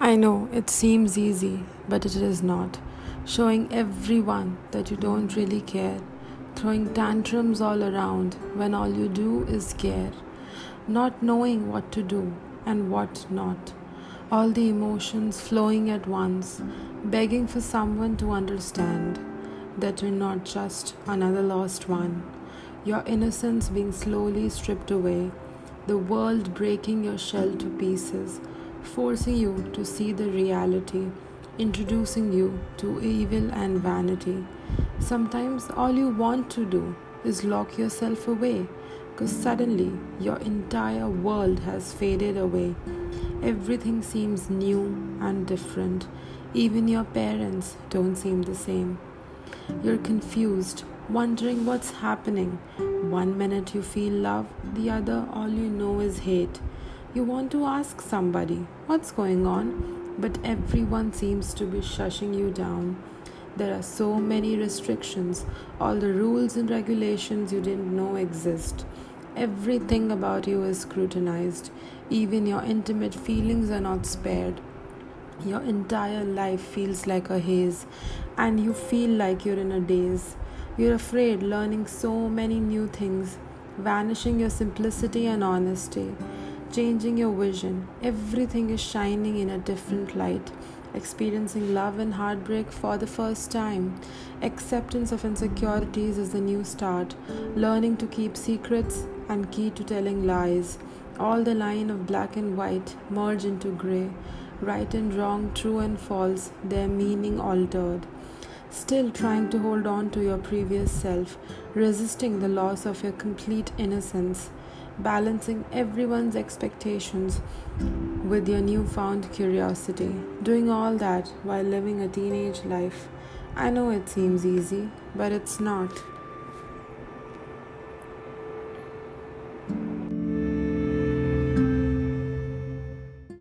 I know it seems easy, but it is not. Showing everyone that you don't really care, throwing tantrums all around when all you do is care, not knowing what to do and what not, all the emotions flowing at once, begging for someone to understand that you're not just another lost one, your innocence being slowly stripped away, the world breaking your shell to pieces forcing you to see the reality, introducing you to evil and vanity. Sometimes all you want to do is lock yourself away because suddenly your entire world has faded away. Everything seems new and different. Even your parents don't seem the same. You're confused, wondering what's happening. One minute you feel love, the other, all you know is hate. You want to ask somebody what's going on, but everyone seems to be shushing you down. There are so many restrictions, all the rules and regulations you didn't know exist. Everything about you is scrutinized. Even your intimate feelings are not spared. Your entire life feels like a haze, and you feel like you're in a daze. You're afraid learning so many new things, vanishing your simplicity and honesty changing your vision. Everything is shining in a different light. Experiencing love and heartbreak for the first time. Acceptance of insecurities is the new start. Learning to keep secrets and key to telling lies. All the line of black and white merge into gray. Right and wrong, true and false, their meaning altered still trying to hold on to your previous self, resisting the loss of your complete innocence balancing everyone's expectations with your newfound curiosity, doing all that while living a teenage life. I know it seems easy, but it's not.